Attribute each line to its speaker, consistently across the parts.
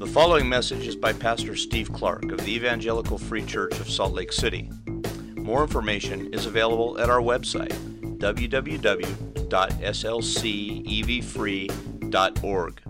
Speaker 1: The following message is by Pastor Steve Clark of the Evangelical Free Church of Salt Lake City. More information is available at our website, www.slcevfree.org.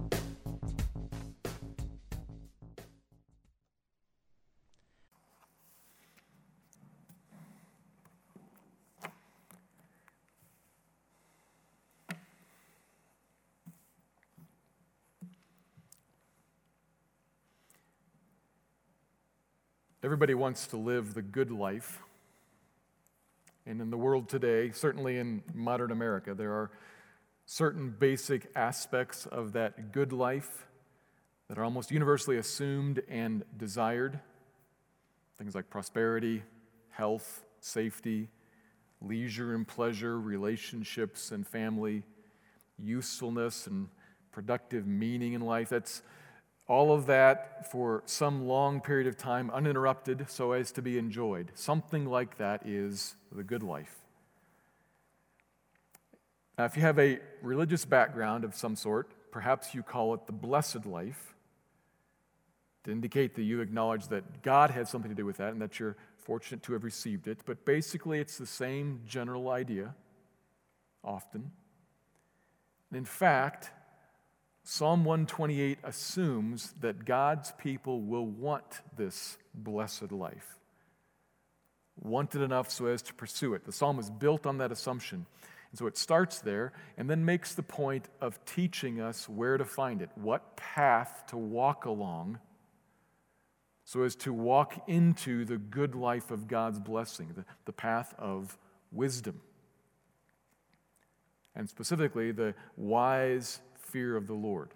Speaker 2: Everybody wants to live the good life. And in the world today, certainly in modern America, there are certain basic aspects of that good life that are almost universally assumed and desired. Things like prosperity, health, safety, leisure and pleasure, relationships and family, usefulness and productive meaning in life. That's all of that for some long period of time, uninterrupted, so as to be enjoyed. Something like that is the good life. Now, if you have a religious background of some sort, perhaps you call it the blessed life to indicate that you acknowledge that God had something to do with that and that you're fortunate to have received it. But basically, it's the same general idea, often. In fact, Psalm 128 assumes that God's people will want this blessed life, want it enough so as to pursue it. The psalm is built on that assumption. And so it starts there and then makes the point of teaching us where to find it, what path to walk along so as to walk into the good life of God's blessing, the, the path of wisdom. And specifically, the wise fear of the Lord.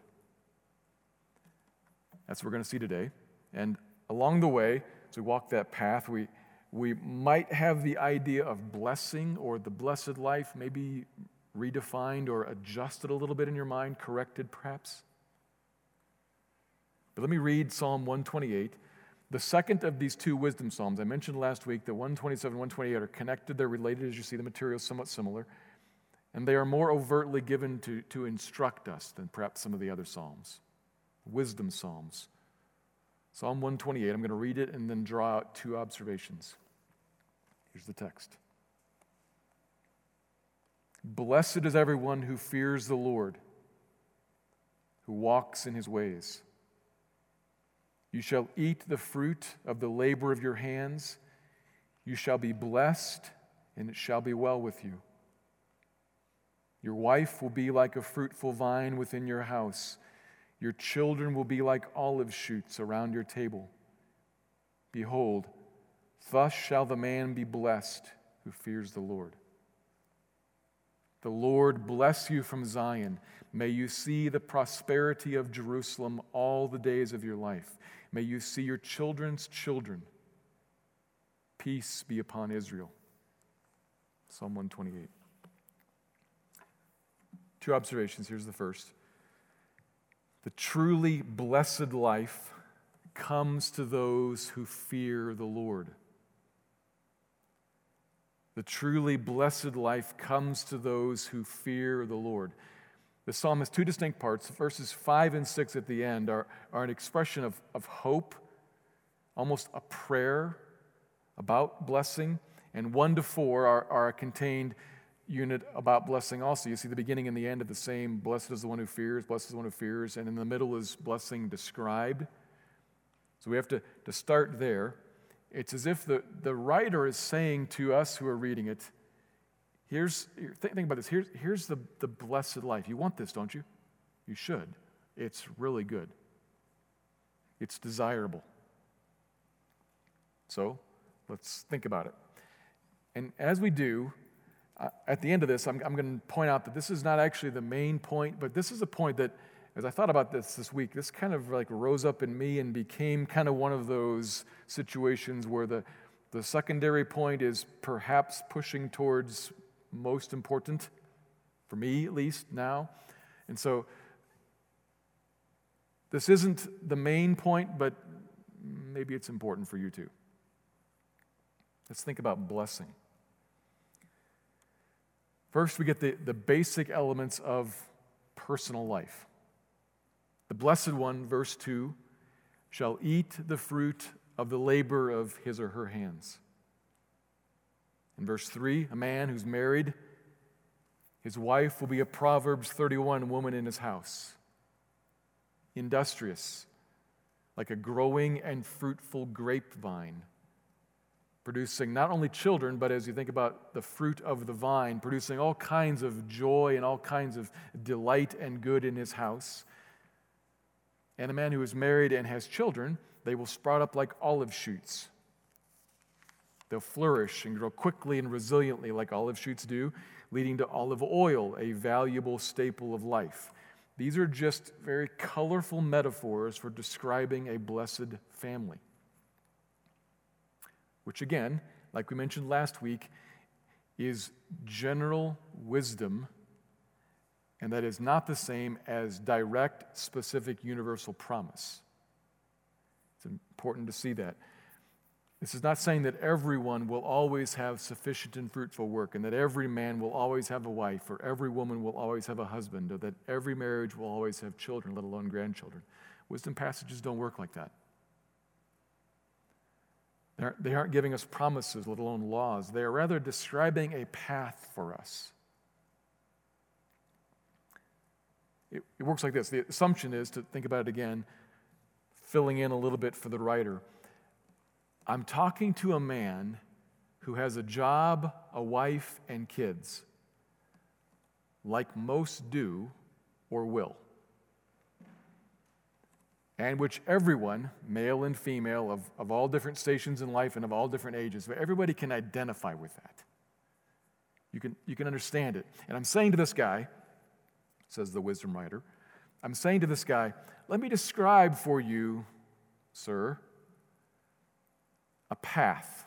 Speaker 2: That's what we're going to see today. And along the way, as we walk that path, we, we might have the idea of blessing or the blessed life maybe redefined or adjusted a little bit in your mind, corrected perhaps. But let me read Psalm 128. The second of these two wisdom psalms, I mentioned last week that 127 and 128 are connected. They're related as you see, the material is somewhat similar. And they are more overtly given to, to instruct us than perhaps some of the other Psalms, wisdom Psalms. Psalm 128, I'm going to read it and then draw out two observations. Here's the text Blessed is everyone who fears the Lord, who walks in his ways. You shall eat the fruit of the labor of your hands. You shall be blessed, and it shall be well with you. Your wife will be like a fruitful vine within your house. Your children will be like olive shoots around your table. Behold, thus shall the man be blessed who fears the Lord. The Lord bless you from Zion. May you see the prosperity of Jerusalem all the days of your life. May you see your children's children. Peace be upon Israel. Psalm 128. Two observations. Here's the first The truly blessed life comes to those who fear the Lord. The truly blessed life comes to those who fear the Lord. The psalm has two distinct parts. Verses 5 and 6 at the end are, are an expression of, of hope, almost a prayer about blessing. And 1 to 4 are, are contained unit about blessing also. You see the beginning and the end of the same blessed is the one who fears, blessed is the one who fears, and in the middle is blessing described. So we have to, to start there. It's as if the, the writer is saying to us who are reading it, here's, think, think about this, here's, here's the, the blessed life. You want this, don't you? You should. It's really good, it's desirable. So let's think about it. And as we do, at the end of this, I'm, I'm going to point out that this is not actually the main point, but this is a point that, as I thought about this this week, this kind of like rose up in me and became kind of one of those situations where the, the secondary point is perhaps pushing towards most important, for me at least now. And so this isn't the main point, but maybe it's important for you too. Let's think about blessing. First, we get the, the basic elements of personal life. The Blessed One, verse 2, shall eat the fruit of the labor of his or her hands. In verse 3, a man who's married, his wife will be a Proverbs 31 woman in his house, industrious, like a growing and fruitful grapevine, producing not only children, but as you think about the fruit of the vine, producing all kinds of joy and all kinds of delight and good in his house. And a man who is married and has children, they will sprout up like olive shoots. They'll flourish and grow quickly and resiliently, like olive shoots do, leading to olive oil, a valuable staple of life. These are just very colorful metaphors for describing a blessed family. Which, again, like we mentioned last week, is general wisdom and that is not the same as direct, specific, universal promise. It's important to see that. This is not saying that everyone will always have sufficient and fruitful work, and that every man will always have a wife, or every woman will always have a husband, or that every marriage will always have children, let alone grandchildren. Wisdom passages don't work like that. They aren't giving us promises, let alone laws. They are rather describing a path for us. It, it works like this the assumption is to think about it again, filling in a little bit for the writer. I'm talking to a man who has a job, a wife, and kids, like most do or will, and which everyone, male and female, of, of all different stations in life and of all different ages, everybody can identify with that. You can, you can understand it. And I'm saying to this guy, says the wisdom writer. I'm saying to this guy, let me describe for you, sir, a path.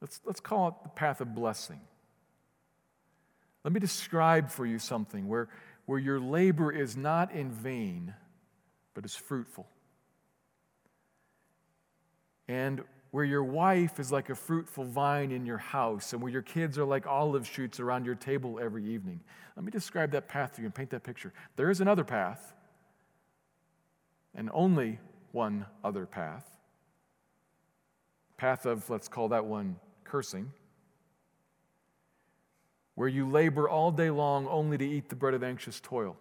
Speaker 2: Let's, let's call it the path of blessing. Let me describe for you something where, where your labor is not in vain, but is fruitful. And where your wife is like a fruitful vine in your house, and where your kids are like olive shoots around your table every evening. Let me describe that path to you and paint that picture. There is another path, and only one other path. Path of, let's call that one cursing, where you labor all day long only to eat the bread of anxious toil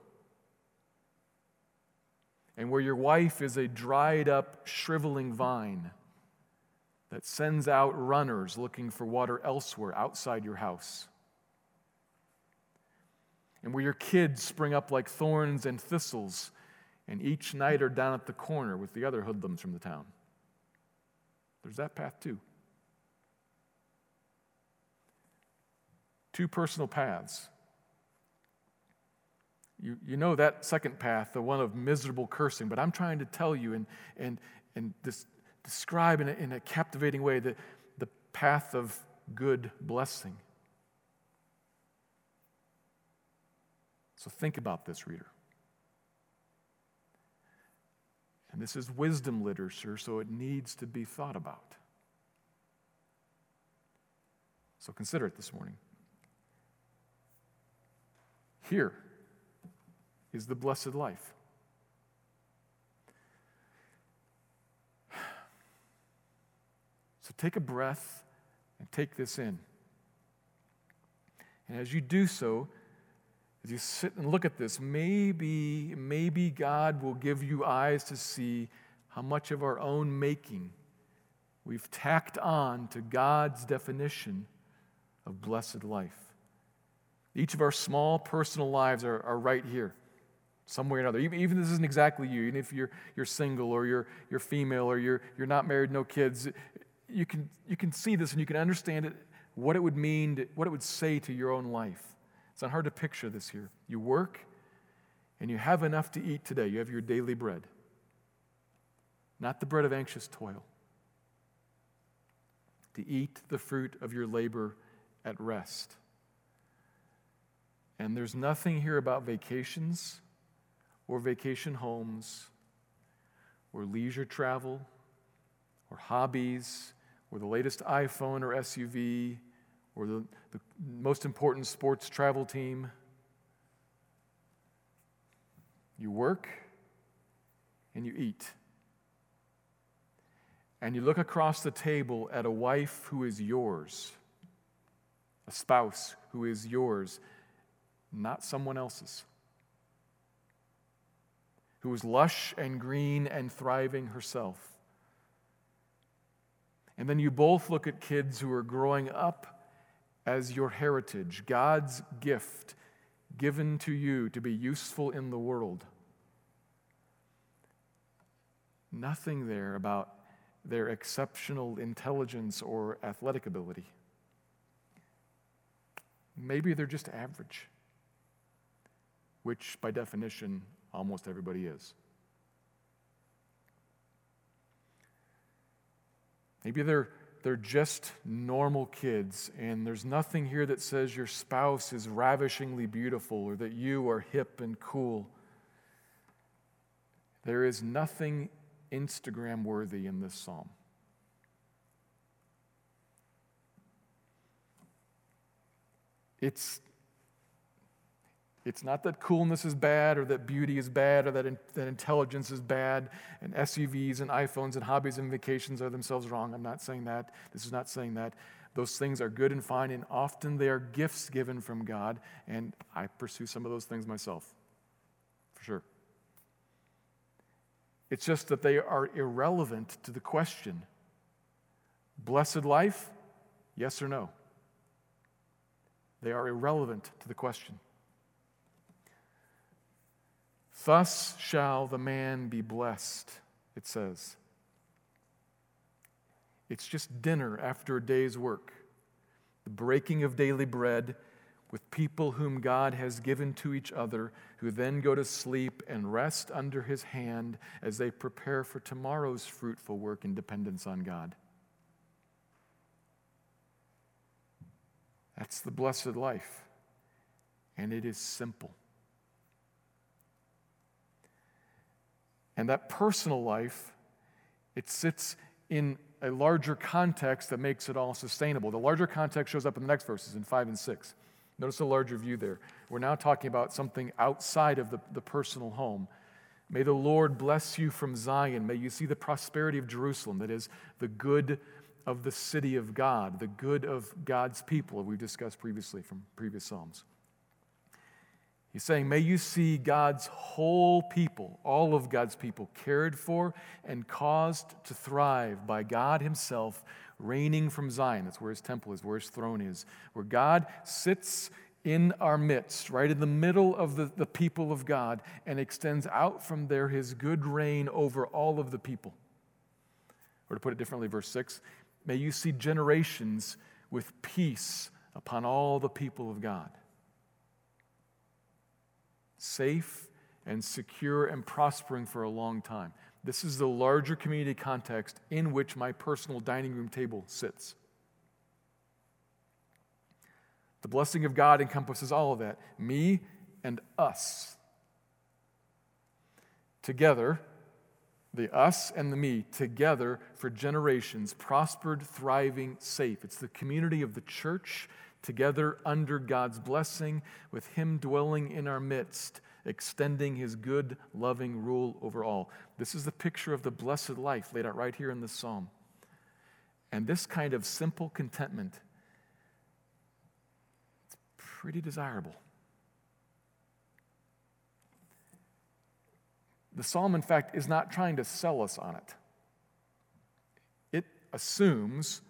Speaker 2: and where your wife is a dried up, shriveling vine that sends out runners looking for water elsewhere outside your house. And where your kids spring up like thorns and thistles, and each night are down at the corner with the other hoodlums from the town. There's that path too. Two personal paths. You, you know that second path, the one of miserable cursing, but I'm trying to tell you and, and, and this describe in a, in a captivating way the, the path of good blessing. So think about this, reader. And this is wisdom literature, so it needs to be thought about. So consider it this morning. Here is the blessed life. So take a breath and take this in. And as you do so, as you sit and look at this, maybe, maybe God will give you eyes to see how much of our own making we've tacked on to God's definition of blessed life. Each of our small personal lives are, are right here, somewhere or another. Even, even this isn't exactly you, even if you're, you're single or you're, you're female or you're, you're not married, no kids, you can, you can see this and you can understand it, what it would mean, to, what it would say to your own life. It's not hard to picture this here. You work and you have enough to eat today. You have your daily bread, not the bread of anxious toil. To eat the fruit of your labor at rest. And there's nothing here about vacations or vacation homes or leisure travel or hobbies or the latest iPhone or SUV, or the, the most important sports travel team. You work and you eat. And you look across the table at a wife who is yours, a spouse who is yours, not someone else's, who is lush and green and thriving herself. And then you both look at kids who are growing up as your heritage, God's gift given to you to be useful in the world. Nothing there about their exceptional intelligence or athletic ability. Maybe they're just average, which by definition almost everybody is. Maybe they're, they're just normal kids, and there's nothing here that says your spouse is ravishingly beautiful or that you are hip and cool. There is nothing Instagram worthy in this psalm. It's, it's not that coolness is bad or that beauty is bad or that, in, that intelligence is bad and SUVs and iPhones and hobbies and vacations are themselves wrong. I'm not saying that. This is not saying that. Those things are good and fine, and often they are gifts given from God, and I pursue some of those things myself, for sure. It's just that they are irrelevant to the question blessed life, yes or no? They are irrelevant to the question. Thus shall the man be blessed, it says. It's just dinner after a day's work, the breaking of daily bread with people whom God has given to each other, who then go to sleep and rest under his hand as they prepare for tomorrow's fruitful work and dependence on God. That's the blessed life. And it is simple. And that personal life, it sits in a larger context that makes it all sustainable. The larger context shows up in the next verses in 5 and 6. Notice the larger view there. We're now talking about something outside of the, the personal home. May the Lord bless you from Zion. May you see the prosperity of Jerusalem, that is, the good of the city of God, the good of God's people, we've discussed previously from previous Psalms. He's saying, May you see God's whole people, all of God's people, cared for and caused to thrive by God Himself reigning from Zion. That's where his temple is, where his throne is, where God sits in our midst, right in the middle of the, the people of God, and extends out from there his good reign over all of the people. Or to put it differently, verse 6 may you see generations with peace upon all the people of God. Safe and secure and prospering for a long time. This is the larger community context in which my personal dining room table sits. The blessing of God encompasses all of that me and us. Together, the us and the me, together for generations, prospered, thriving, safe. It's the community of the church, together under God's blessing, with Him dwelling in our midst extending his good, loving rule over all. This is the picture of the blessed life laid out right here in the psalm. And this kind of simple contentment, it's pretty desirable. The psalm, in fact, is not trying to sell us on it. It assumes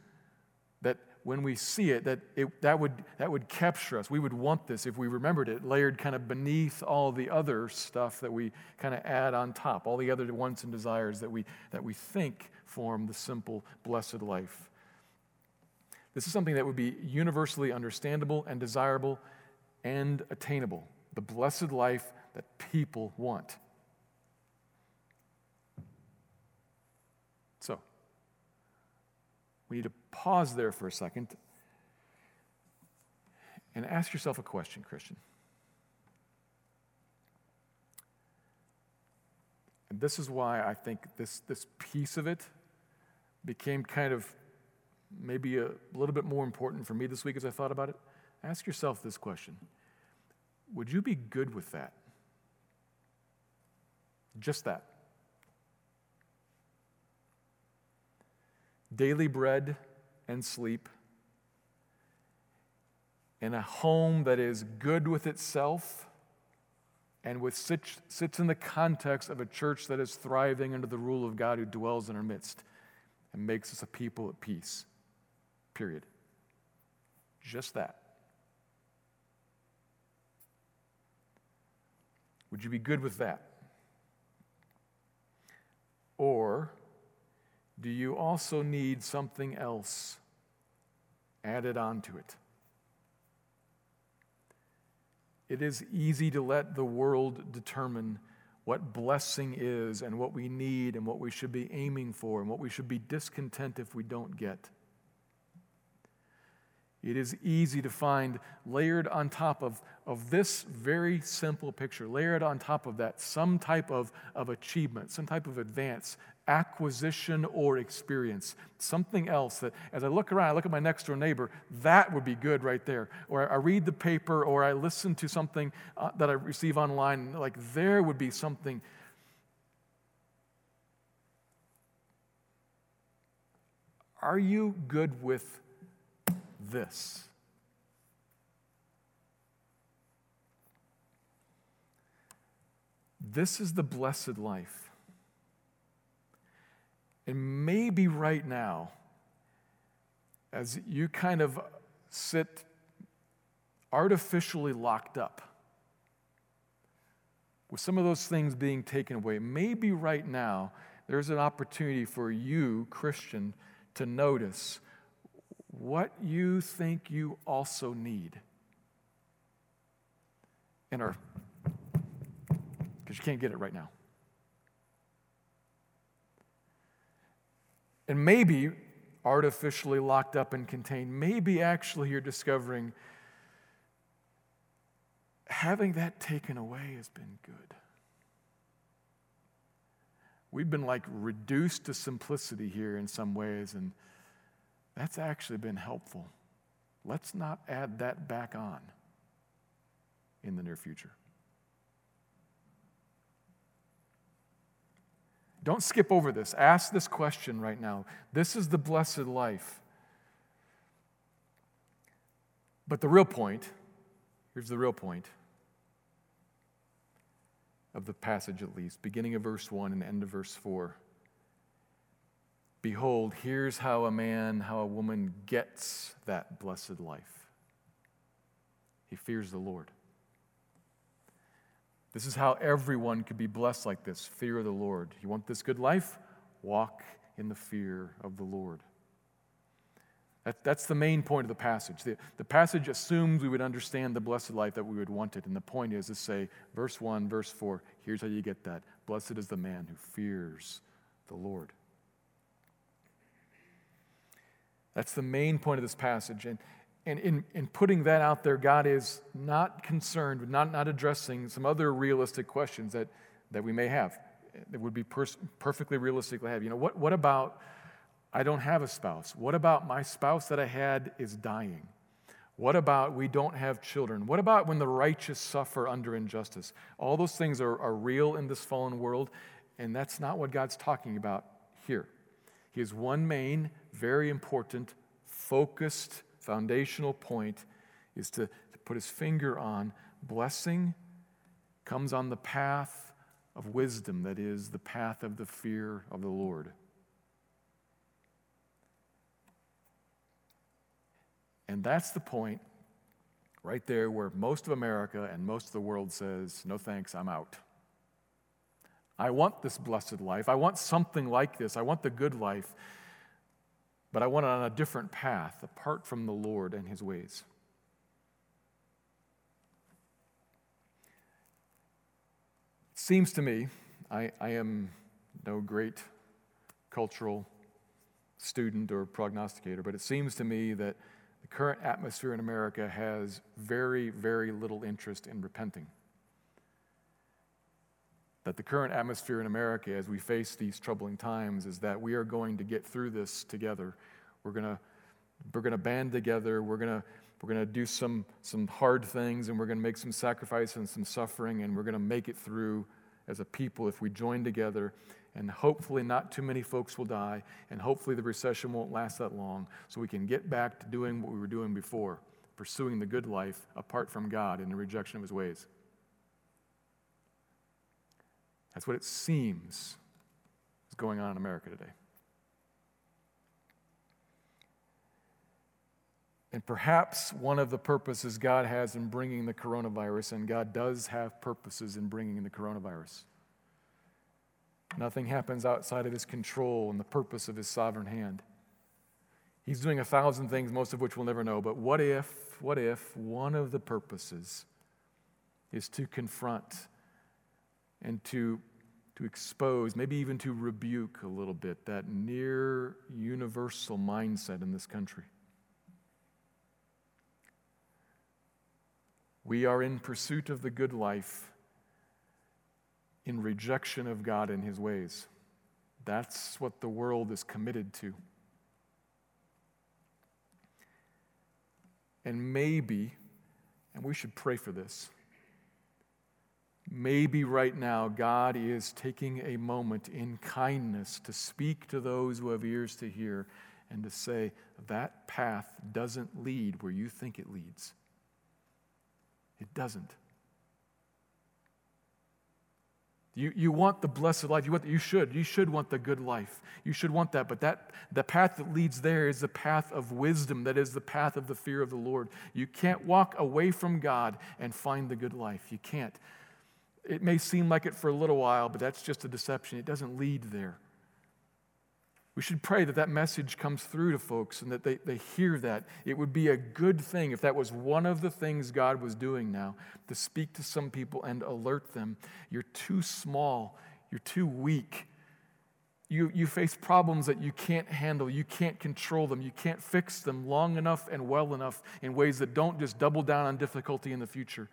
Speaker 2: when we see it, that it, that, would, that would capture us. We would want this if we remembered it, layered kind of beneath all the other stuff that we kind of add on top, all the other wants and desires that we, that we think form the simple, blessed life. This is something that would be universally understandable and desirable and attainable. The blessed life that people want. So, we need to Pause there for a second and ask yourself a question, Christian. And this is why I think this, this piece of it became kind of maybe a little bit more important for me this week as I thought about it. Ask yourself this question Would you be good with that? Just that. Daily bread and sleep, in a home that is good with itself and with sits, sits in the context of a church that is thriving under the rule of God who dwells in our midst and makes us a people at peace. Period. Just that. Would you be good with that? Or do you also need something else added onto it? It is easy to let the world determine what blessing is and what we need and what we should be aiming for and what we should be discontent if we don't get. It is easy to find layered on top of, of this very simple picture, layered on top of that, some type of, of achievement, some type of advance, acquisition or experience. Something else that, as I look around, I look at my next door neighbor, that would be good right there. Or I read the paper or I listen to something uh, that I receive online, like there would be something. Are you good with this? This is the blessed life. And maybe right now, as you kind of sit artificially locked up, with some of those things being taken away, maybe right now there's an opportunity for you, Christian, to notice what you think you also need. In our, because you can't get it right now. And maybe artificially locked up and contained. Maybe actually you're discovering having that taken away has been good. We've been like reduced to simplicity here in some ways, and that's actually been helpful. Let's not add that back on in the near future. Don't skip over this. Ask this question right now. This is the blessed life. But the real point here's the real point of the passage, at least, beginning of verse 1 and end of verse 4. Behold, here's how a man, how a woman gets that blessed life. He fears the Lord. This is how everyone could be blessed like this fear of the Lord. You want this good life? Walk in the fear of the Lord. That, that's the main point of the passage. The, the passage assumes we would understand the blessed life that we would want it. And the point is to say, verse 1, verse 4, here's how you get that. Blessed is the man who fears the Lord. That's the main point of this passage. And, and in, in putting that out there, God is not concerned, not, not addressing some other realistic questions that, that we may have. That would be pers- perfectly realistic to have. You know, what, what about I don't have a spouse? What about my spouse that I had is dying? What about we don't have children? What about when the righteous suffer under injustice? All those things are, are real in this fallen world, and that's not what God's talking about here. He has one main, very important, focused foundational point is to, to put his finger on blessing comes on the path of wisdom, that is, the path of the fear of the Lord. And that's the point right there where most of America and most of the world says, No thanks, I'm out. I want this blessed life. I want something like this. I want the good life but I went on a different path apart from the Lord and his ways. It seems to me, I, I am no great cultural student or prognosticator, but it seems to me that the current atmosphere in America has very, very little interest in repenting that the current atmosphere in America as we face these troubling times is that we are going to get through this together. We're going to we're going to band together. We're going to we're going to do some some hard things and we're going to make some sacrifice and some suffering and we're going to make it through as a people if we join together. and hopefully not too many folks will die, and hopefully the recession won't last that long, so we can get back to doing what we were doing before, pursuing the good life apart from God in the rejection of his ways. That's what it seems is going on in America today. And perhaps one of the purposes God has in bringing the coronavirus, and God does have purposes in bringing the coronavirus. Nothing happens outside of his control and the purpose of his sovereign hand. He's doing a thousand things, most of which we'll never know. But what if, what if one of the purposes is to confront and to, to expose, maybe even to rebuke a little bit, that near universal mindset in this country? We are in pursuit of the good life in rejection of God and his ways. That's what the world is committed to. And maybe, and we should pray for this, maybe right now God is taking a moment in kindness to speak to those who have ears to hear and to say, that path doesn't lead where you think it leads. It doesn't. You, you want the blessed life. You, want, you should. You should want the good life. You should want that. But that, the path that leads there is the path of wisdom. That is the path of the fear of the Lord. You can't walk away from God and find the good life. You can't. It may seem like it for a little while, but that's just a deception. It doesn't lead there. We should pray that that message comes through to folks and that they, they hear that. It would be a good thing if that was one of the things God was doing now to speak to some people and alert them. You're too small, you're too weak. You, you face problems that you can't handle, you can't control them, you can't fix them long enough and well enough in ways that don't just double down on difficulty in the future.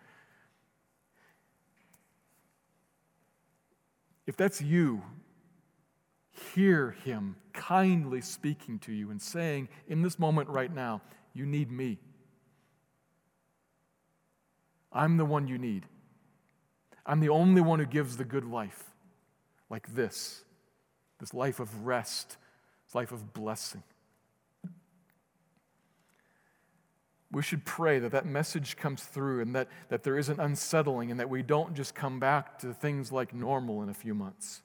Speaker 2: If that's you, hear him kindly speaking to you and saying, in this moment right now, you need me. I'm the one you need. I'm the only one who gives the good life, like this this life of rest, this life of blessing. We should pray that that message comes through and that, that there isn't unsettling and that we don't just come back to things like normal in a few months.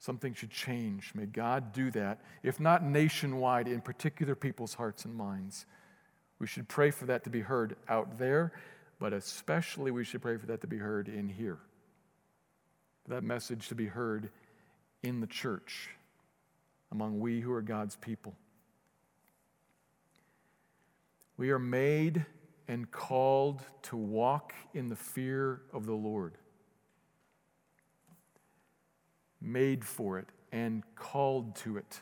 Speaker 2: Something should change. May God do that, if not nationwide, in particular people's hearts and minds. We should pray for that to be heard out there, but especially we should pray for that to be heard in here. That message to be heard in the church, among we who are God's people. We are made and called to walk in the fear of the Lord made for it, and called to it.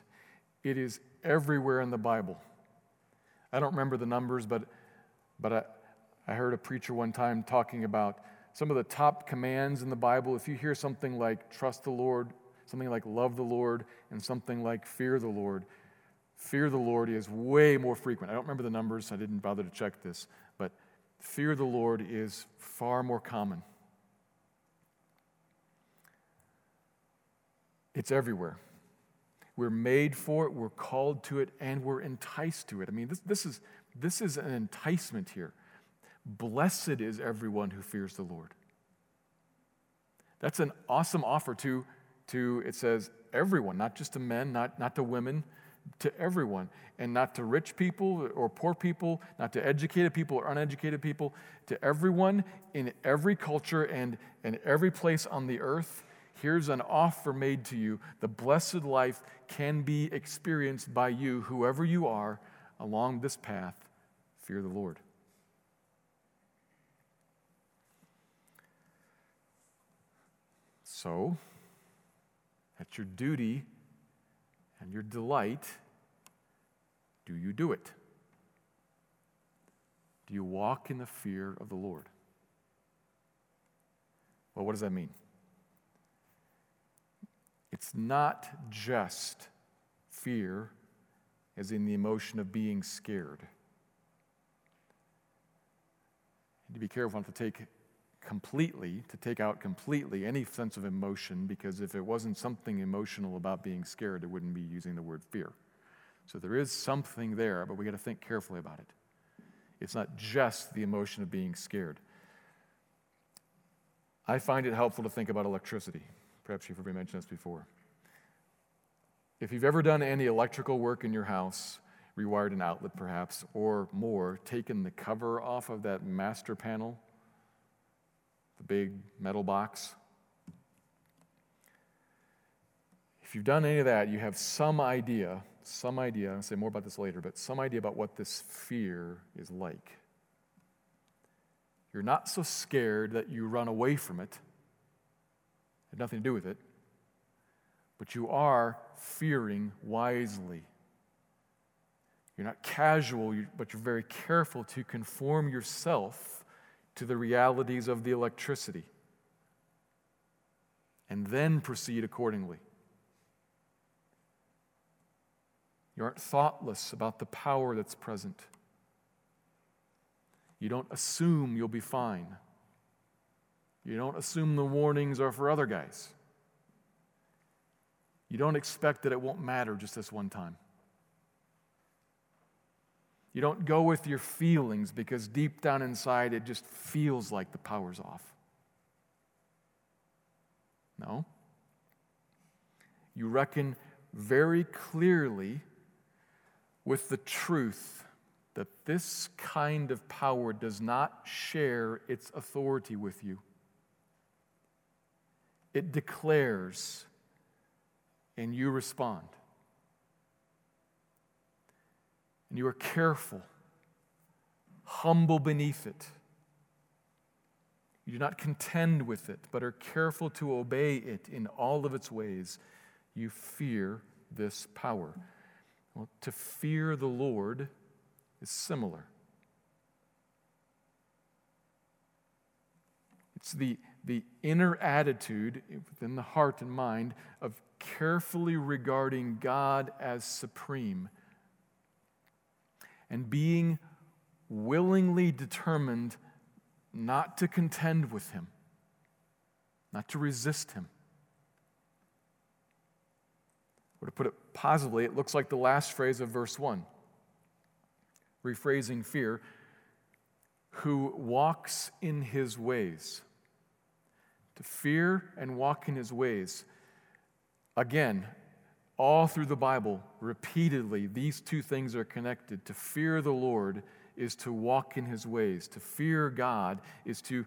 Speaker 2: It is everywhere in the Bible. I don't remember the numbers, but, but I, I heard a preacher one time talking about some of the top commands in the Bible. If you hear something like trust the Lord, something like love the Lord, and something like fear the Lord, fear the Lord is way more frequent. I don't remember the numbers, I didn't bother to check this, but fear the Lord is far more common. It's everywhere. We're made for it, we're called to it, and we're enticed to it. I mean, this, this, is, this is an enticement here. Blessed is everyone who fears the Lord. That's an awesome offer to, to it says, everyone, not just to men, not, not to women, to everyone. And not to rich people or poor people, not to educated people or uneducated people, to everyone in every culture and, and every place on the earth Here's an offer made to you. The blessed life can be experienced by you, whoever you are, along this path. Fear the Lord. So, that's your duty and your delight, do you do it? Do you walk in the fear of the Lord? Well, what does that mean? It's not just fear, as in the emotion of being scared. Need to be careful not to take completely, to take out completely any sense of emotion, because if it wasn't something emotional about being scared, it wouldn't be using the word fear. So there is something there, but we got to think carefully about it. It's not just the emotion of being scared. I find it helpful to think about electricity. Perhaps you've heard me mention this before. If you've ever done any electrical work in your house, rewired an outlet perhaps, or more, taken the cover off of that master panel the big metal box. If you've done any of that, you have some idea, some idea, I'll say more about this later, but some idea about what this fear is like. You're not so scared that you run away from it, had nothing to do with it, but you are fearing wisely. You're not casual, but you're very careful to conform yourself to the realities of the electricity and then proceed accordingly. You aren't thoughtless about the power that's present. You don't assume you'll be fine. You don't assume the warnings are for other guys. You don't expect that it won't matter just this one time. You don't go with your feelings because deep down inside it just feels like the power's off. No. You reckon very clearly with the truth that this kind of power does not share its authority with you. It declares, and you respond. And you are careful, humble beneath it. You do not contend with it, but are careful to obey it in all of its ways. You fear this power. Well, to fear the Lord is similar. It's the, the inner attitude within the heart and mind of carefully regarding God as supreme and being willingly determined not to contend with him, not to resist him. Or to put it positively, it looks like the last phrase of verse 1, rephrasing fear, who walks in his ways. To fear and walk in his ways. Again, all through the Bible, repeatedly, these two things are connected. To fear the Lord is to walk in his ways, to fear God is to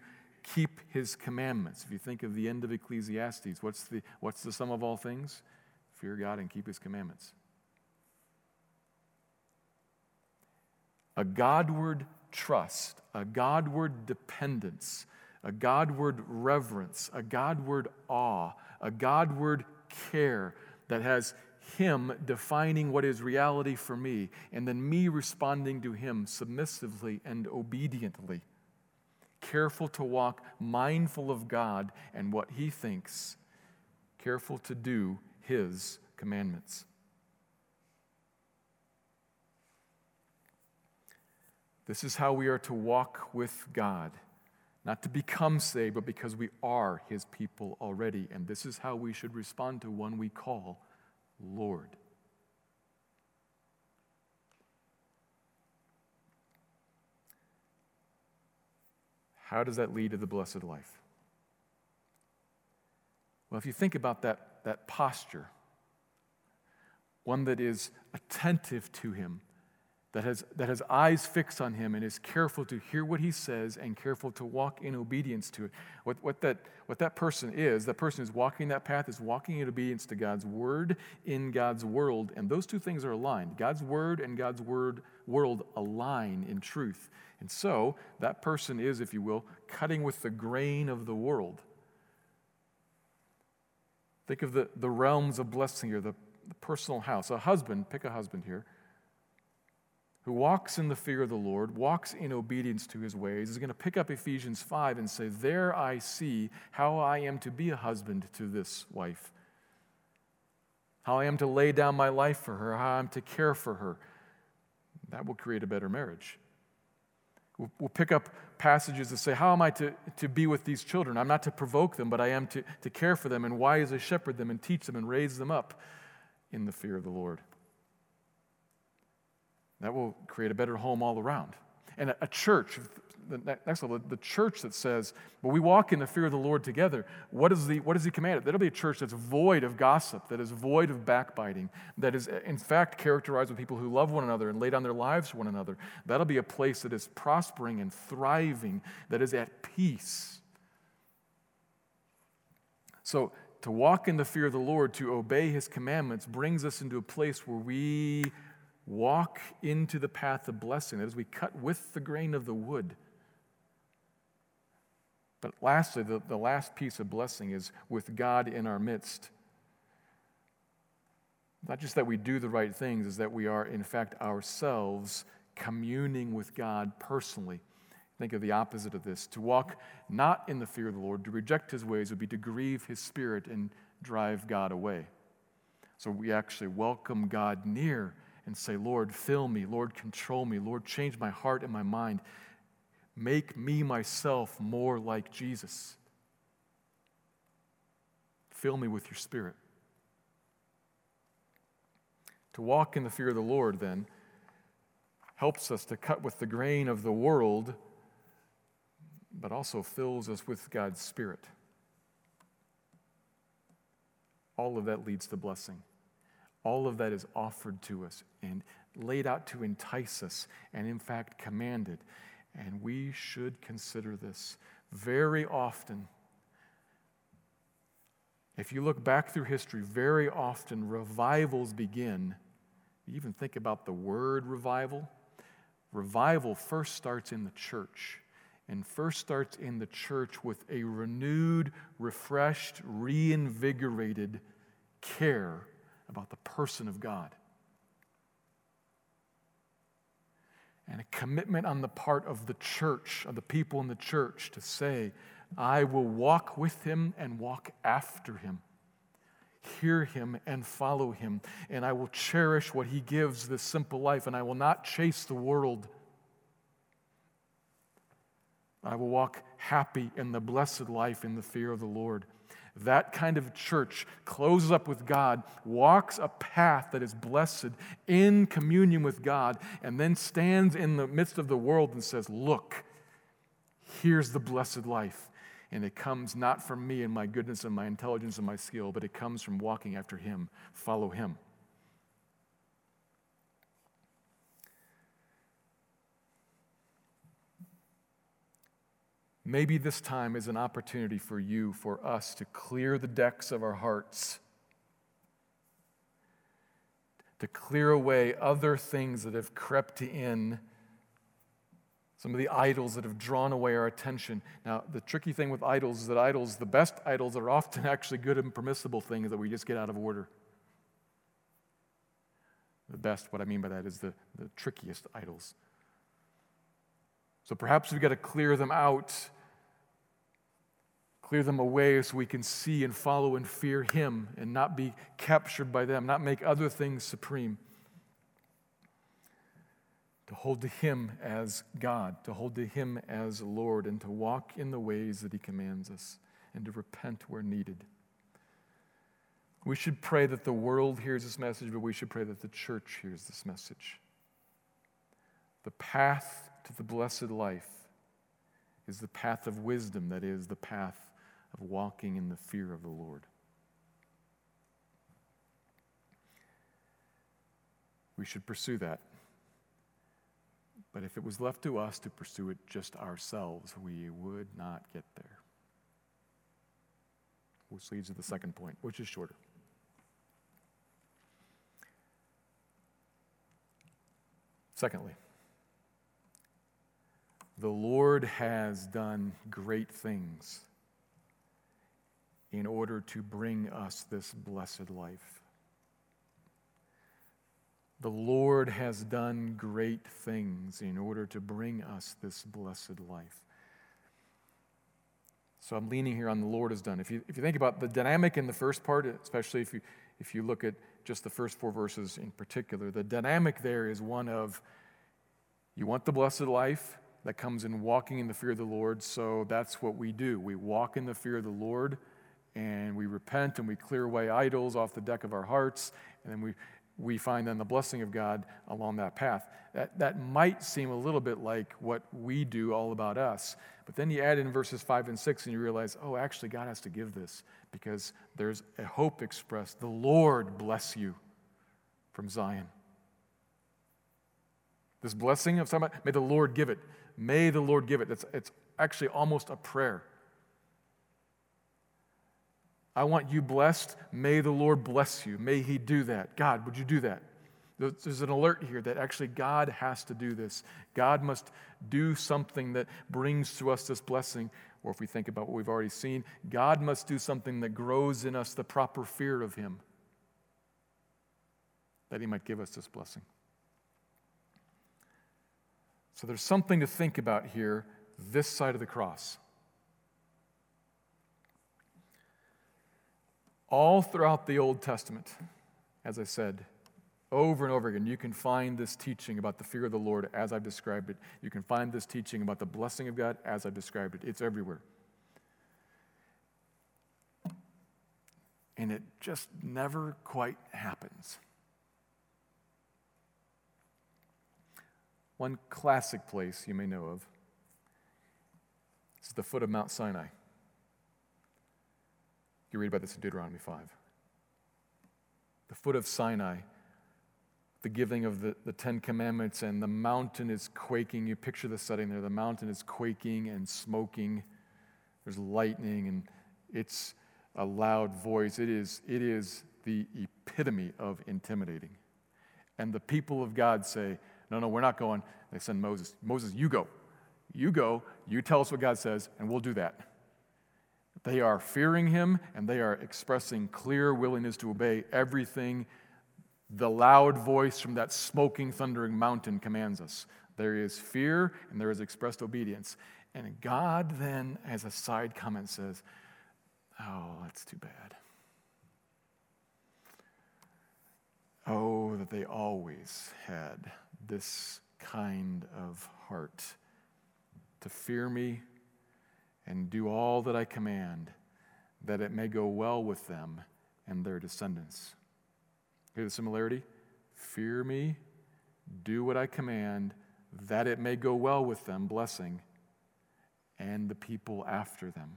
Speaker 2: keep his commandments. If you think of the end of Ecclesiastes, what's the, what's the sum of all things? Fear God and keep his commandments. A Godward trust, a Godward dependence, a Godward reverence, a Godward awe, a Godward care that has Him defining what is reality for me, and then me responding to Him submissively and obediently. Careful to walk mindful of God and what He thinks, careful to do His commandments. This is how we are to walk with God. Not to become saved, but because we are his people already. And this is how we should respond to one we call Lord. How does that lead to the blessed life? Well, if you think about that, that posture, one that is attentive to him, that has, that has eyes fixed on him and is careful to hear what he says and careful to walk in obedience to it. What, what, that, what that person is, that person is walking that path, is walking in obedience to God's word in God's world. And those two things are aligned. God's word and God's word, world align in truth. And so that person is, if you will, cutting with the grain of the world. Think of the, the realms of blessing here, the, the personal house. A husband, pick a husband here who walks in the fear of the Lord, walks in obedience to his ways, is going to pick up Ephesians 5 and say, There I see how I am to be a husband to this wife, how I am to lay down my life for her, how I'm to care for her. That will create a better marriage. We'll, pick up passages that say, How am I to, to be with these children? I'm not to provoke them, but I am to, to care for them and wisely shepherd them and teach them and raise them up in the fear of the Lord. That will create a better home all around. And a, church, the next level, the church that says, but we walk in the fear of the Lord together, what is, the, what is he commanded? That'll be a church that's void of gossip, that is void of backbiting, that is in fact characterized with people who love one another and lay down their lives for one another. That'll be a place that is prospering and thriving, that is at peace. So to walk in the fear of the Lord, to obey his commandments, brings us into a place where we walk into the path of blessing. That is, we cut with the grain of the wood. But lastly, the, the last piece of blessing is with God in our midst. Not just that we do the right things, is that we are, in fact, ourselves communing with God personally. Think of the opposite of this. To walk not in the fear of the Lord, to reject his ways, would be to grieve his spirit and drive God away. So we actually welcome God near and say, Lord, fill me. Lord, control me. Lord, change my heart and my mind. Make me myself more like Jesus. Fill me with your spirit. To walk in the fear of the Lord, then, helps us to cut with the grain of the world, but also fills us with God's Spirit. All of that leads to blessing. All of that is offered to us and laid out to entice us, and in fact, commanded. And we should consider this very often. If you look back through history, very often revivals begin. You even think about the word revival. Revival first starts in the church, and first starts in the church with a renewed, refreshed, reinvigorated care about the person of God. And a commitment on the part of the church, of the people in the church, to say, I will walk with him and walk after him, hear him and follow him, and I will cherish what he gives this simple life, and I will not chase the world. I will walk happy in the blessed life in the fear of the Lord. That kind of church closes up with God, walks a path that is blessed in communion with God, and then stands in the midst of the world and says, Look, here's the blessed life. And it comes not from me and my goodness and my intelligence and my skill, but it comes from walking after Him. Follow Him. Maybe this time is an opportunity for you, for us, to clear the decks of our hearts, to clear away other things that have crept in, some of the idols that have drawn away our attention. Now, the tricky thing with idols is that idols, the best idols, are often actually good and permissible things that we just get out of order. The best, what I mean by that, is the, the trickiest idols. So perhaps we've got to clear them out Clear them away so we can see and follow and fear Him and not be captured by them, not make other things supreme. To hold to Him as God, to hold to Him as Lord, and to walk in the ways that He commands us, and to repent where needed. We should pray that the world hears this message, but we should pray that the church hears this message. The path to the blessed life is the path of wisdom, that is, the path walking in the fear of the Lord. We should pursue that. But if it was left to us to pursue it just ourselves, we would not get there. Which leads to the second point, which is shorter. Secondly, the Lord has done great things in order to bring us this blessed life. The Lord has done great things in order to bring us this blessed life. So I'm leaning here on the Lord has done. If you, if you think about the dynamic in the first part, especially if you, if you look at just the first four verses in particular, the dynamic there is one of you want the blessed life, that comes in walking in the fear of the Lord. So that's what we do. We walk in the fear of the Lord and we repent and we clear away idols off the deck of our hearts. And then we, we find then the blessing of God along that path. That, that might seem a little bit like what we do all about us. But then you add in verses 5 and 6 and you realize, oh, actually, God has to give this because there's a hope expressed. The Lord bless you from Zion. This blessing of somebody, may the Lord give it. May the Lord give it. It's, it's actually almost a prayer. I want you blessed. May the Lord bless you. May He do that. God, would you do that? There's an alert here that actually God has to do this. God must do something that brings to us this blessing. Or if we think about what we've already seen, God must do something that grows in us the proper fear of Him, that He might give us this blessing. So there's something to think about here, this side of the cross. All throughout the Old Testament, as I said, over and over again, you can find this teaching about the fear of the Lord as I've described it. You can find this teaching about the blessing of God as I've described it. It's everywhere. And it just never quite happens. One classic place you may know of is the foot of Mount Sinai. You read about this in Deuteronomy 5. The foot of Sinai, the giving of the, the Ten Commandments, and the mountain is quaking. You picture the setting there. The mountain is quaking and smoking. There's lightning, and it's a loud voice. It is, it is the epitome of intimidating. And the people of God say, no, no, we're not going. They send Moses. Moses, you go. You go. You tell us what God says, and we'll do that. They are fearing him, and they are expressing clear willingness to obey everything the loud voice from that smoking, thundering mountain commands us. There is fear, and there is expressed obedience. And God then, as a side comment, says, Oh, that's too bad. Oh, that they always had this kind of heart to fear me and do all that I command, that it may go well with them and their descendants. Hear the similarity? Fear me, do what I command, that it may go well with them, blessing, and the people after them.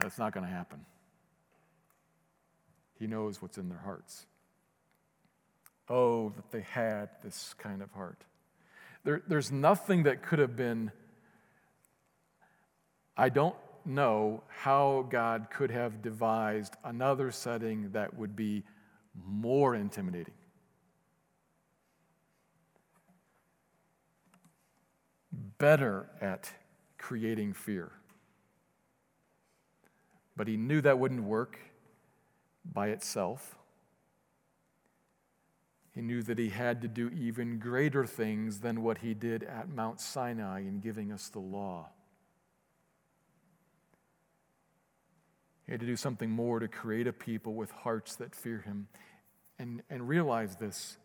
Speaker 2: That's not going to happen. He knows what's in their hearts. Oh, that they had this kind of heart. There, there's nothing that could have been, I don't know how God could have devised another setting that would be more intimidating. Better at creating fear. But he knew that wouldn't work by itself. He knew that he had to do even greater things than what he did at Mount Sinai in giving us the law. He had to do something more to create a people with hearts that fear him. And, and realize this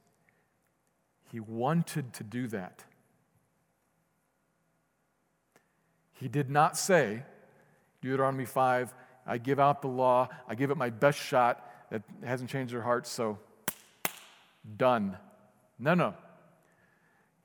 Speaker 2: he wanted to do that. He did not say, Deuteronomy 5, I give out the law, I give it my best shot, that hasn't changed their hearts, so done. No, no.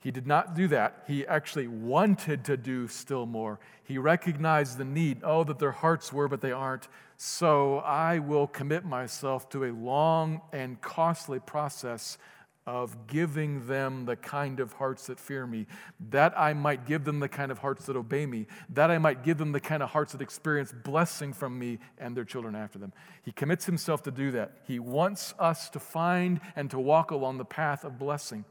Speaker 2: He did not do that. He actually wanted to do still more. He recognized the need. Oh, that their hearts were, but they aren't. So I will commit myself to a long and costly process of giving them the kind of hearts that fear me, that I might give them the kind of hearts that obey me, that I might give them the kind of hearts that experience blessing from me and their children after them. He commits himself to do that. He wants us to find and to walk along the path of blessing.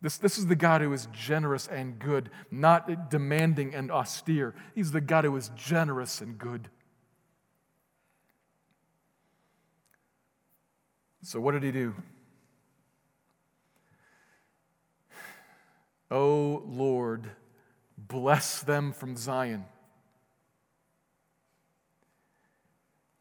Speaker 2: This, this is the God who is generous and good, not demanding and austere. He's the God who is generous and good. So, what did he do? Oh Lord, bless them from Zion.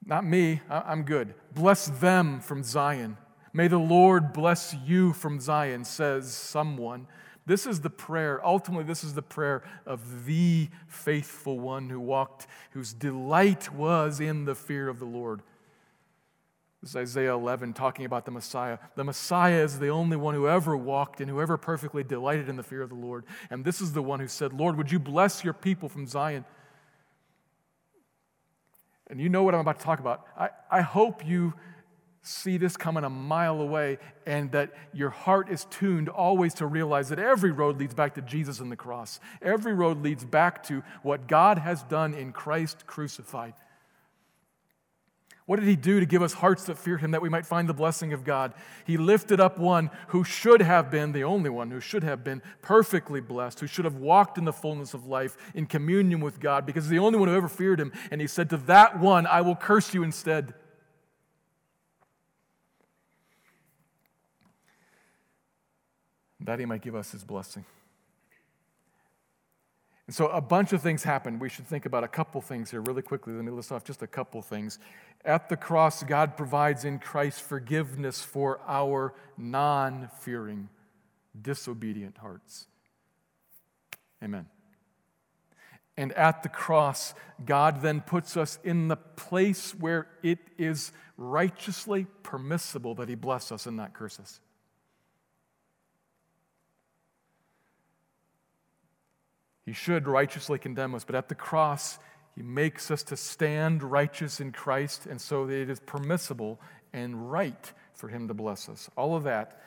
Speaker 2: Not me, I'm good. Bless them from Zion. May the Lord bless you from Zion, says someone. This is the prayer. Ultimately, this is the prayer of the faithful one who walked, whose delight was in the fear of the Lord. This is Isaiah 11 talking about the Messiah. The Messiah is the only one who ever walked and who ever perfectly delighted in the fear of the Lord. And this is the one who said, Lord, would you bless your people from Zion? And you know what I'm about to talk about. I, I hope you see this coming a mile away and that your heart is tuned always to realize that every road leads back to Jesus and the cross. Every road leads back to what God has done in Christ crucified. What did he do to give us hearts that fear him that we might find the blessing of God? He lifted up one who should have been, the only one who should have been perfectly blessed, who should have walked in the fullness of life in communion with God because the only one who ever feared him. And he said, To that one, I will curse you instead. that he might give us his blessing. And so a bunch of things happen. We should think about a couple things here really quickly. Let me list off just a couple things. At the cross, God provides in Christ forgiveness for our non fearing, disobedient hearts. Amen. And at the cross, God then puts us in the place where it is righteously permissible that He bless us and not curse us. He should righteously condemn us, but at the cross, he makes us to stand righteous in Christ, and so it is permissible and right for him to bless us. All of that,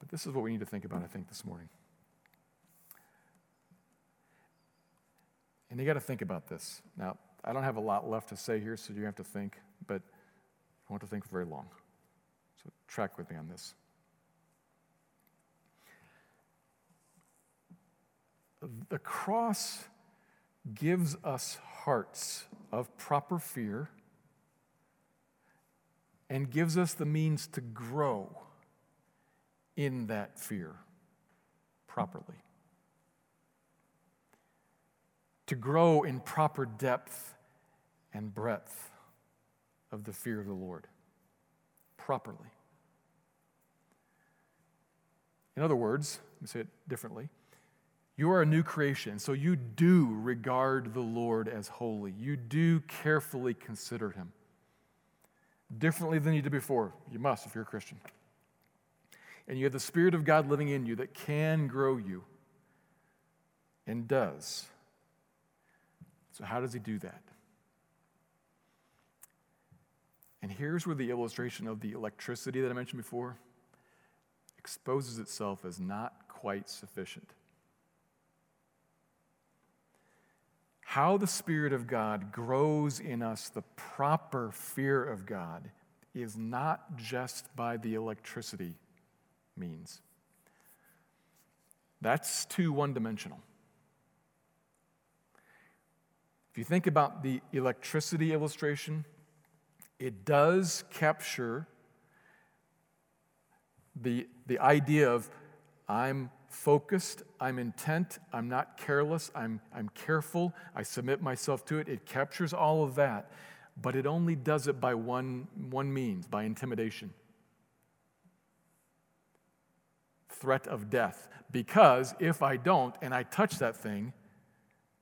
Speaker 2: but this is what we need to think about, I think, this morning. And you got to think about this. Now, I don't have a lot left to say here, so you have to think, but I want to think very long. So track with me on this. The cross gives us hearts of proper fear and gives us the means to grow in that fear properly. To grow in proper depth and breadth of the fear of the Lord properly. In other words, let me say it differently you are a new creation, so you do regard the Lord as holy. You do carefully consider him. Differently than you did before. You must if you're a Christian. And you have the Spirit of God living in you that can grow you and does. So, how does he do that? And here's where the illustration of the electricity that I mentioned before exposes itself as not quite sufficient. How the Spirit of God grows in us the proper fear of God is not just by the electricity means. That's too one dimensional. If you think about the electricity illustration, it does capture the, the idea of I'm focused, I'm intent, I'm not careless, I'm, I'm careful, I submit myself to it. It captures all of that, but it only does it by one, one means by intimidation. Threat of death. Because if I don't and I touch that thing,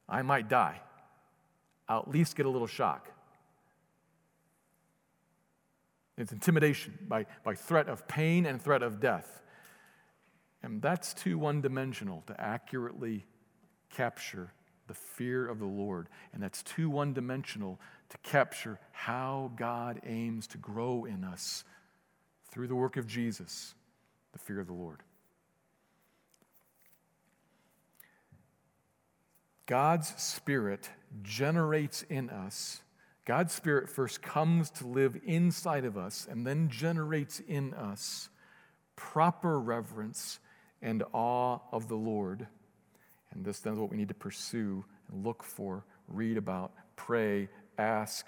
Speaker 2: I might die. I'll at least get a little shock. It's intimidation by, by threat of pain and threat of death. And that's too one dimensional to accurately capture the fear of the Lord. And that's too one dimensional to capture how God aims to grow in us through the work of Jesus, the fear of the Lord. God's Spirit generates in us. God's Spirit first comes to live inside of us and then generates in us proper reverence and awe of the Lord. And this then is what we need to pursue and look for, read about, pray, ask,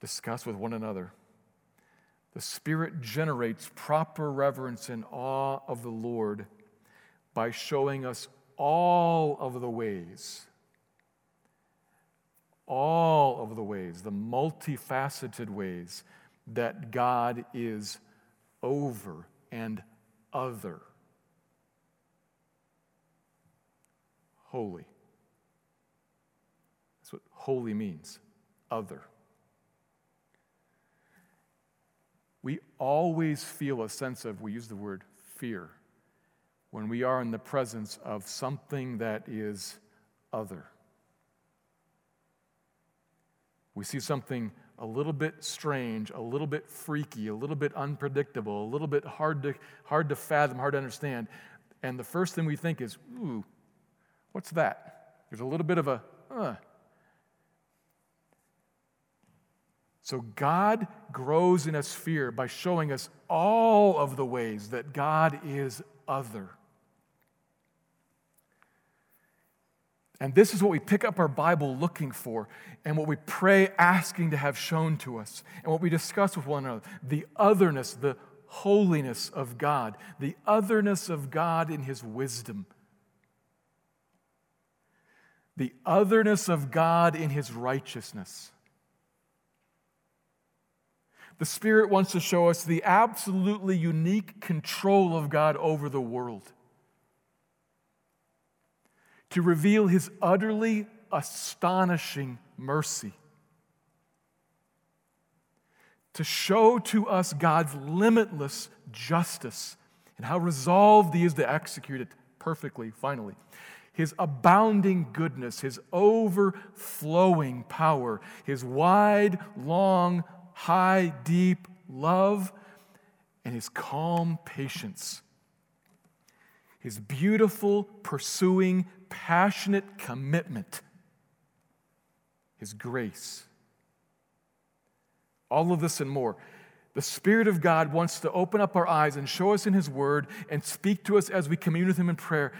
Speaker 2: discuss with one another. The Spirit generates proper reverence and awe of the Lord by showing us all of the ways, all of the ways, the multifaceted ways that God is over and other. Holy. That's what holy means other. We always feel a sense of, we use the word fear, when we are in the presence of something that is other. We see something a little bit strange, a little bit freaky, a little bit unpredictable, a little bit hard to, hard to fathom, hard to understand. And the first thing we think is, ooh, what's that? There's a little bit of a, uh. So God grows in us fear by showing us all of the ways that God is other. And this is what we pick up our Bible looking for, and what we pray asking to have shown to us, and what we discuss with one another the otherness, the holiness of God, the otherness of God in His wisdom, the otherness of God in His righteousness. The Spirit wants to show us the absolutely unique control of God over the world to reveal his utterly astonishing mercy, to show to us God's limitless justice and how resolved he is to execute it perfectly, finally. His abounding goodness, his overflowing power, his wide, long, high, deep love, and his calm patience his beautiful, pursuing, passionate commitment, his grace. All of this and more. The Spirit of God wants to open up our eyes and show us in His Word and speak to us as we commune with Him in prayer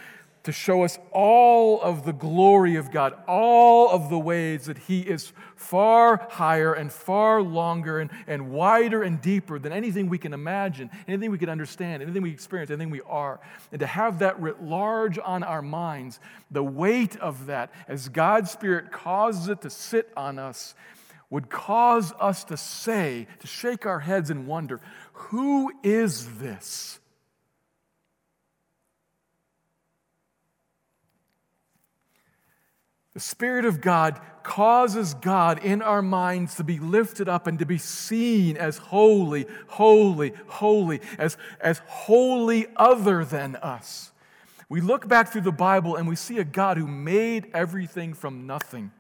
Speaker 2: to show us all of the glory of God, all of the ways that He is far higher and far longer and, and wider and deeper than anything we can imagine, anything we can understand, anything we experience, anything we are. And to have that writ large on our minds, the weight of that, as God's Spirit causes it to sit on us, would cause us to say, to shake our heads and wonder, who is this? The Spirit of God causes God in our minds to be lifted up and to be seen as holy, holy, holy, as, as wholly other than us. We look back through the Bible and we see a God who made everything from nothing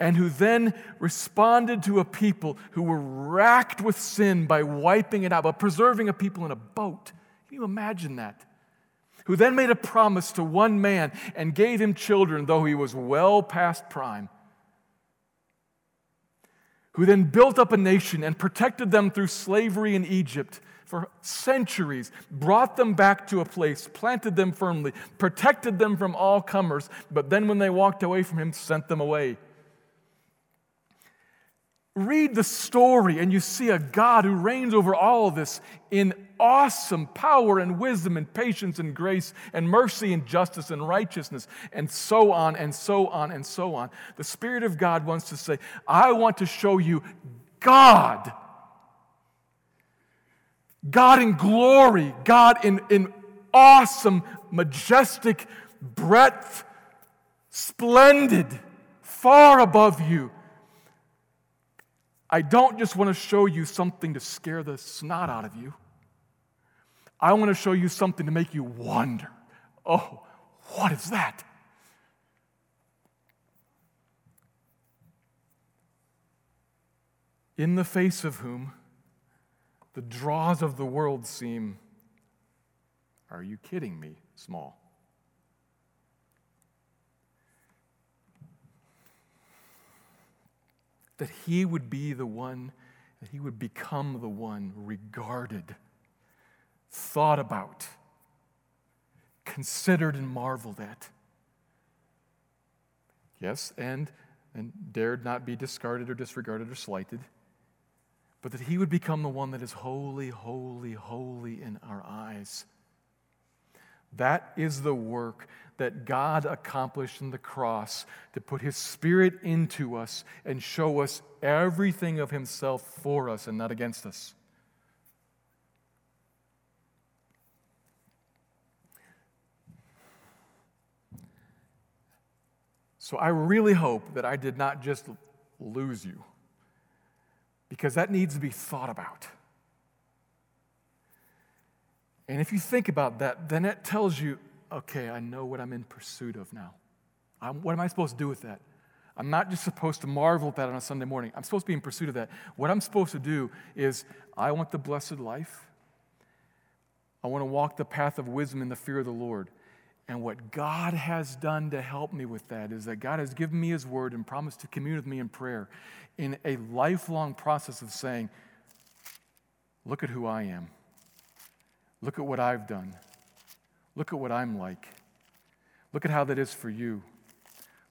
Speaker 2: and who then responded to a people who were racked with sin by wiping it out, by preserving a people in a boat. Can you imagine that? Who then made a promise to one man and gave him children, though he was well past prime, who then built up a nation and protected them through slavery in Egypt for centuries, brought them back to a place, planted them firmly, protected them from all comers, but then when they walked away from him, sent them away. Read the story, and you see a God who reigns over all of this in awesome power and wisdom and patience and grace and mercy and justice and righteousness, and so on and so on and so on. The Spirit of God wants to say, I want to show you God. God in glory, God in, in awesome, majestic breadth, splendid, far above you I don't just want to show you something to scare the snot out of you. I want to show you something to make you wonder oh, what is that? In the face of whom the draws of the world seem, are you kidding me, small? That he would be the one, that he would become the one regarded, thought about, considered, and marveled at. Yes, and, and dared not be discarded or disregarded or slighted, but that he would become the one that is holy, holy, holy in our eyes. That is the work that God accomplished in the cross to put His Spirit into us and show us everything of Himself for us and not against us. So I really hope that I did not just lose you because that needs to be thought about. And if you think about that, then it tells you okay, I know what I'm in pursuit of now. I'm, what am I supposed to do with that? I'm not just supposed to marvel at that on a Sunday morning. I'm supposed to be in pursuit of that. What I'm supposed to do is I want the blessed life. I want to walk the path of wisdom in the fear of the Lord. And what God has done to help me with that is that God has given me His word and promised to commune with me in prayer in a lifelong process of saying, Look at who I am. Look at what I've done. Look at what I'm like. Look at how that is for you.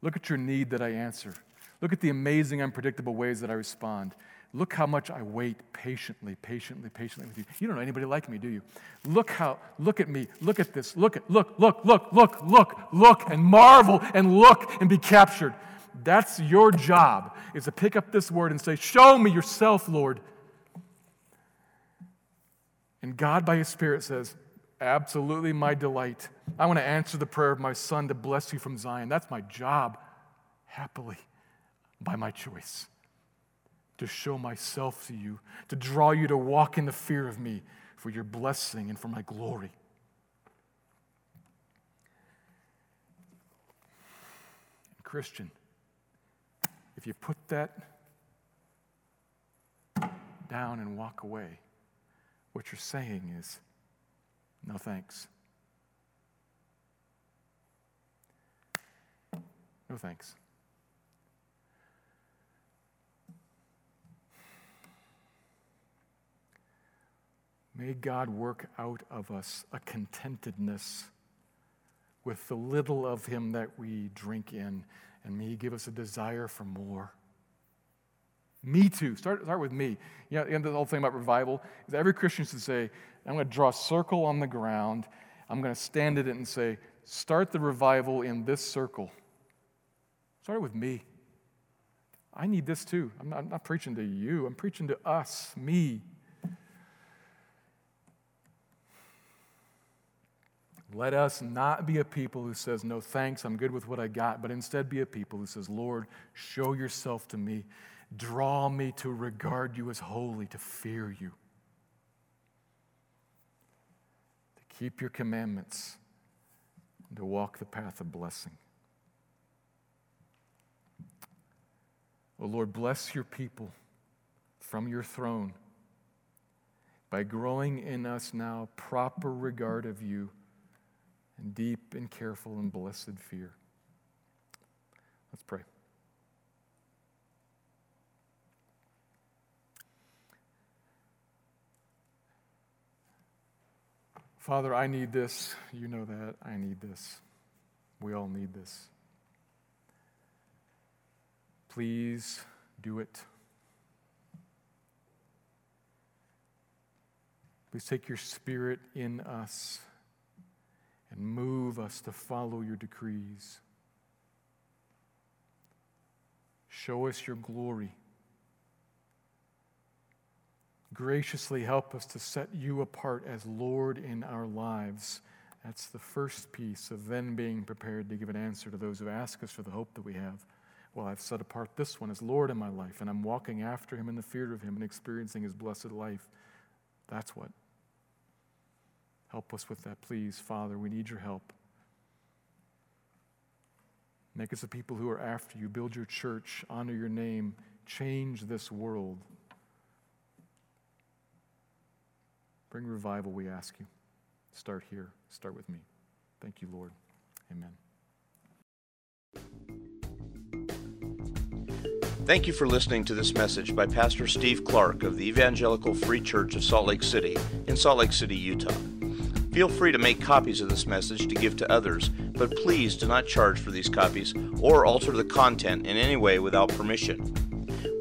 Speaker 2: Look at your need that I answer. Look at the amazing, unpredictable ways that I respond. Look how much I wait patiently, patiently, patiently with you. You don't know anybody like me, do you? Look how, look at me, look at this, look at, look, look, look, look, look, look, and marvel and look and be captured. That's your job, is to pick up this word and say, Show me yourself, Lord. And God, by His Spirit, says, Absolutely my delight. I want to answer the prayer of my son to bless you from Zion. That's my job, happily, by my choice. To show myself to you, to draw you to walk in the fear of me for your blessing and for my glory. Christian, if you put that down and walk away, what you're saying is, no thanks. No thanks. May God work out of us a contentedness with the little of Him that we drink in, and may He give us a desire for more. Me too. Start, start with me. You know, the whole thing about revival is every Christian should say, I'm going to draw a circle on the ground. I'm going to stand in it and say, start the revival in this circle. Start with me. I need this too. I'm not, I'm not preaching to you, I'm preaching to us, me. Let us not be a people who says, No thanks, I'm good with what I got, but instead be a people who says, Lord, show yourself to me. Draw me to regard you as holy, to fear you, to keep your commandments, and to walk the path of blessing. Oh Lord, bless your people from your throne by growing in us now proper regard of you and deep and careful and blessed fear. Let's pray. Father, I need this. You know that. I need this. We all need this. Please do it. Please take your spirit in us and move us to follow your decrees. Show us your glory. Graciously help us to set you apart as Lord in our lives. That's the first piece of then being prepared to give an answer to those who ask us for the hope that we have. Well, I've set apart this one as Lord in my life, and I'm walking after him in the fear of him and experiencing his blessed life. That's what. Help us with that, please, Father. We need your help. Make us a people who are after you. Build your church, honor your name, change this world. Bring revival, we ask you. Start here. Start with me. Thank you, Lord. Amen.
Speaker 1: Thank you for listening to this message by Pastor Steve Clark of the Evangelical Free Church of Salt Lake City in Salt Lake City, Utah. Feel free to make copies of this message to give to others, but please do not charge for these copies or alter the content in any way without permission.